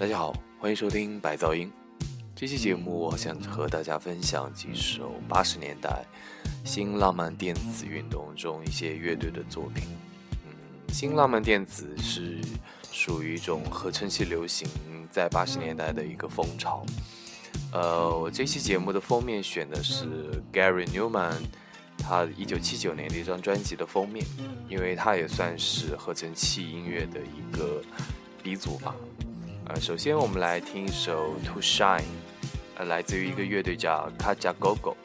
大家好，欢迎收听白噪音。这期节目，我想和大家分享几首八十年代新浪漫电子运动中一些乐队的作品。嗯，新浪漫电子是属于一种合成器流行在八十年代的一个风潮。呃，我这期节目的封面选的是 Gary Newman，他一九七九年的一张专辑的封面，因为他也算是合成器音乐的一个鼻祖吧。呃，首先我们来听一首《To Shine》，呃，来自于一个乐队叫卡加狗狗。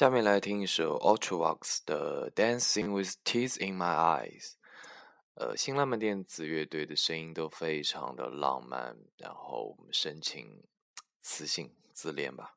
下面来听一首 Ultravox 的《Dancing with Tears in My Eyes》。呃，新浪漫电子乐队的声音都非常的浪漫，然后深情、磁性、自恋吧。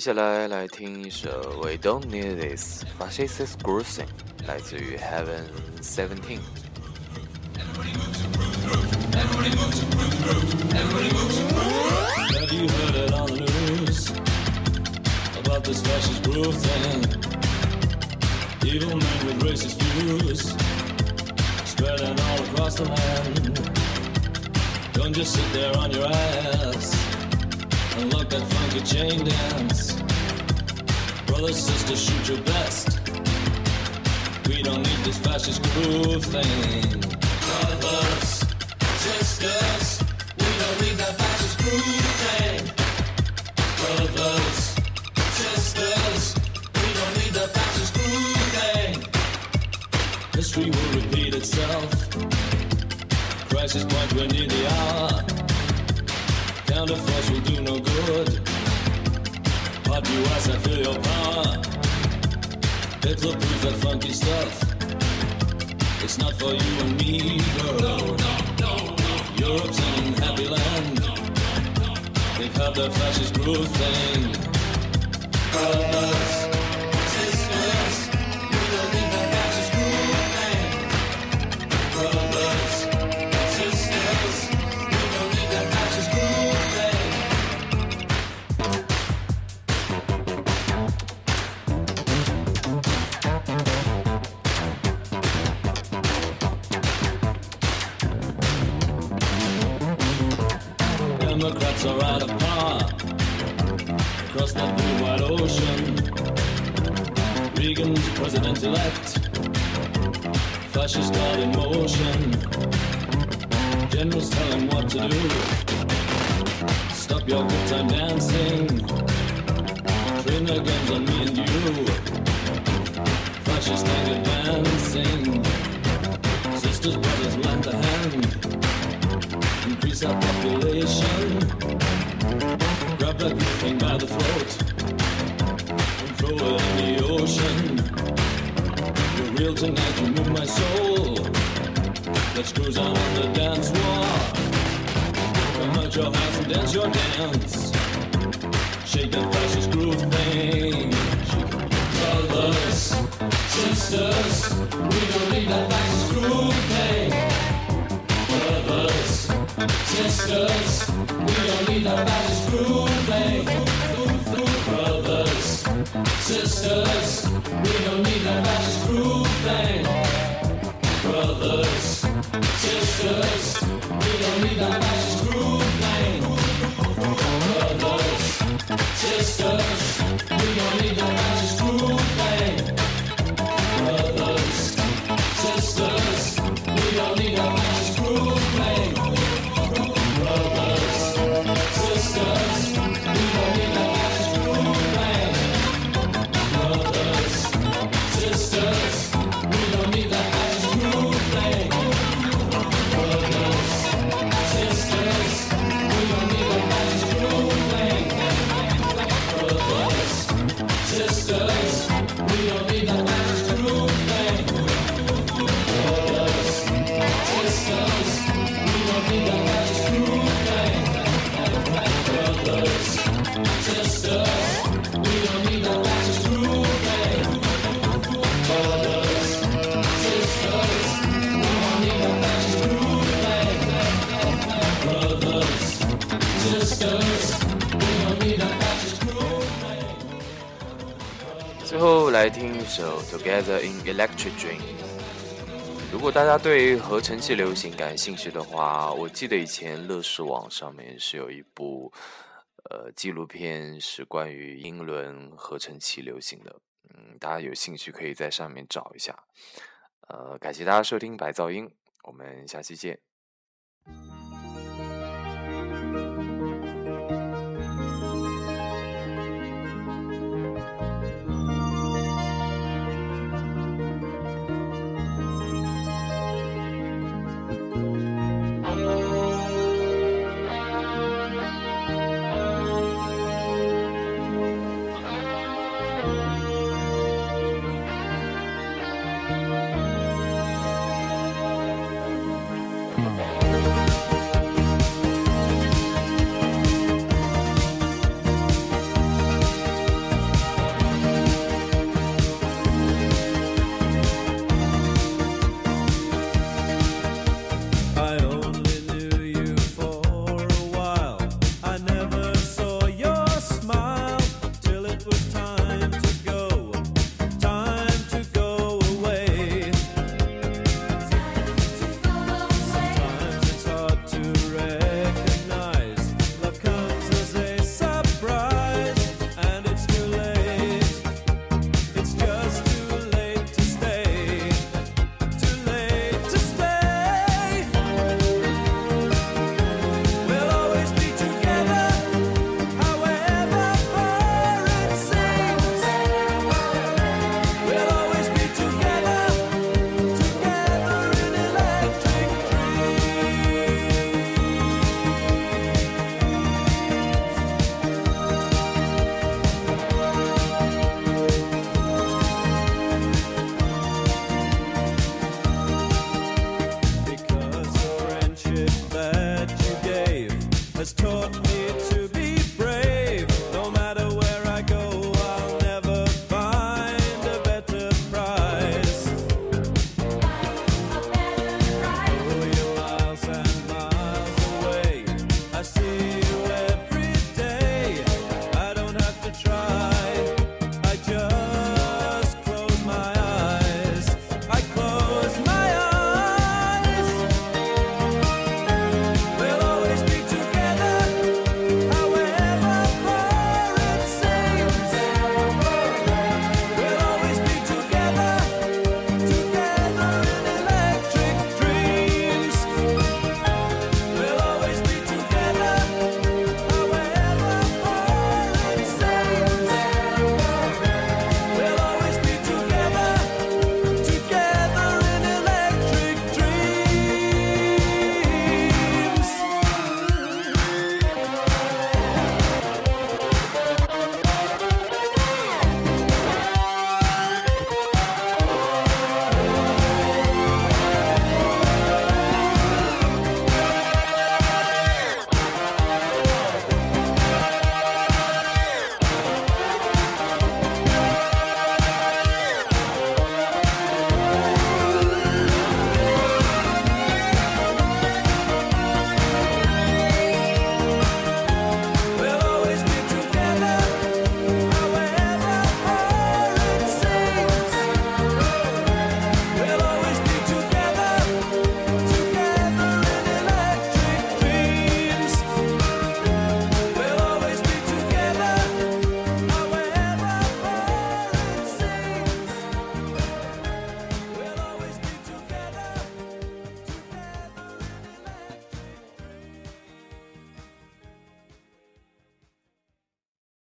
下来来听一首《We Don't Need This》，Fascist Grooving，来自于 Heaven Seventeen。Have you heard it on the news about this fascist groove thing? Evil men with racist views spreading all across the land. Don't just sit there on your ass and look that funky chain dance. Brothers, sisters, shoot your best. We don't need this fascist groove thing. Brothers, sisters, we don't need that fascist groove thing. Brothers, sisters, we don't need that fascist groove thing. History will repeat itself. Crisis point, we're near the hour. Counter force will do no good. Pop you as I feel your power. Hitler proves that funky stuff. It's not for you and me, girl. No, no, no, no. Europe's an happy land. They've had their fascist groove thing. Brothers, sisters, Generals tell him what to do. Stop your good time dancing. Train their guns on me and you. Fascist thing advancing. Sisters, brothers, lend a hand. Increase our population. Grab that thing by the throat. And throw it in the ocean. You're real tonight, you move my soul. Let's cruise on in the dance floor. Come out your house and dance your dance. Shake that fascist groove thing. Brothers, sisters, we don't need that fascist groove thing. Brothers, sisters, we don't need that fascist groove thing. Brothers, sisters, we don't need that fascist groove thing. Brothers, sisters, we don't need that fascist groove thing. Brothers, sisters, 来听一首《Together in Electric Dream》。如果大家对合成器流行感兴趣的话，我记得以前乐视网上面是有一部呃纪录片，是关于英伦合成器流行的。嗯，大家有兴趣可以在上面找一下。呃，感谢大家收听白噪音，我们下期见。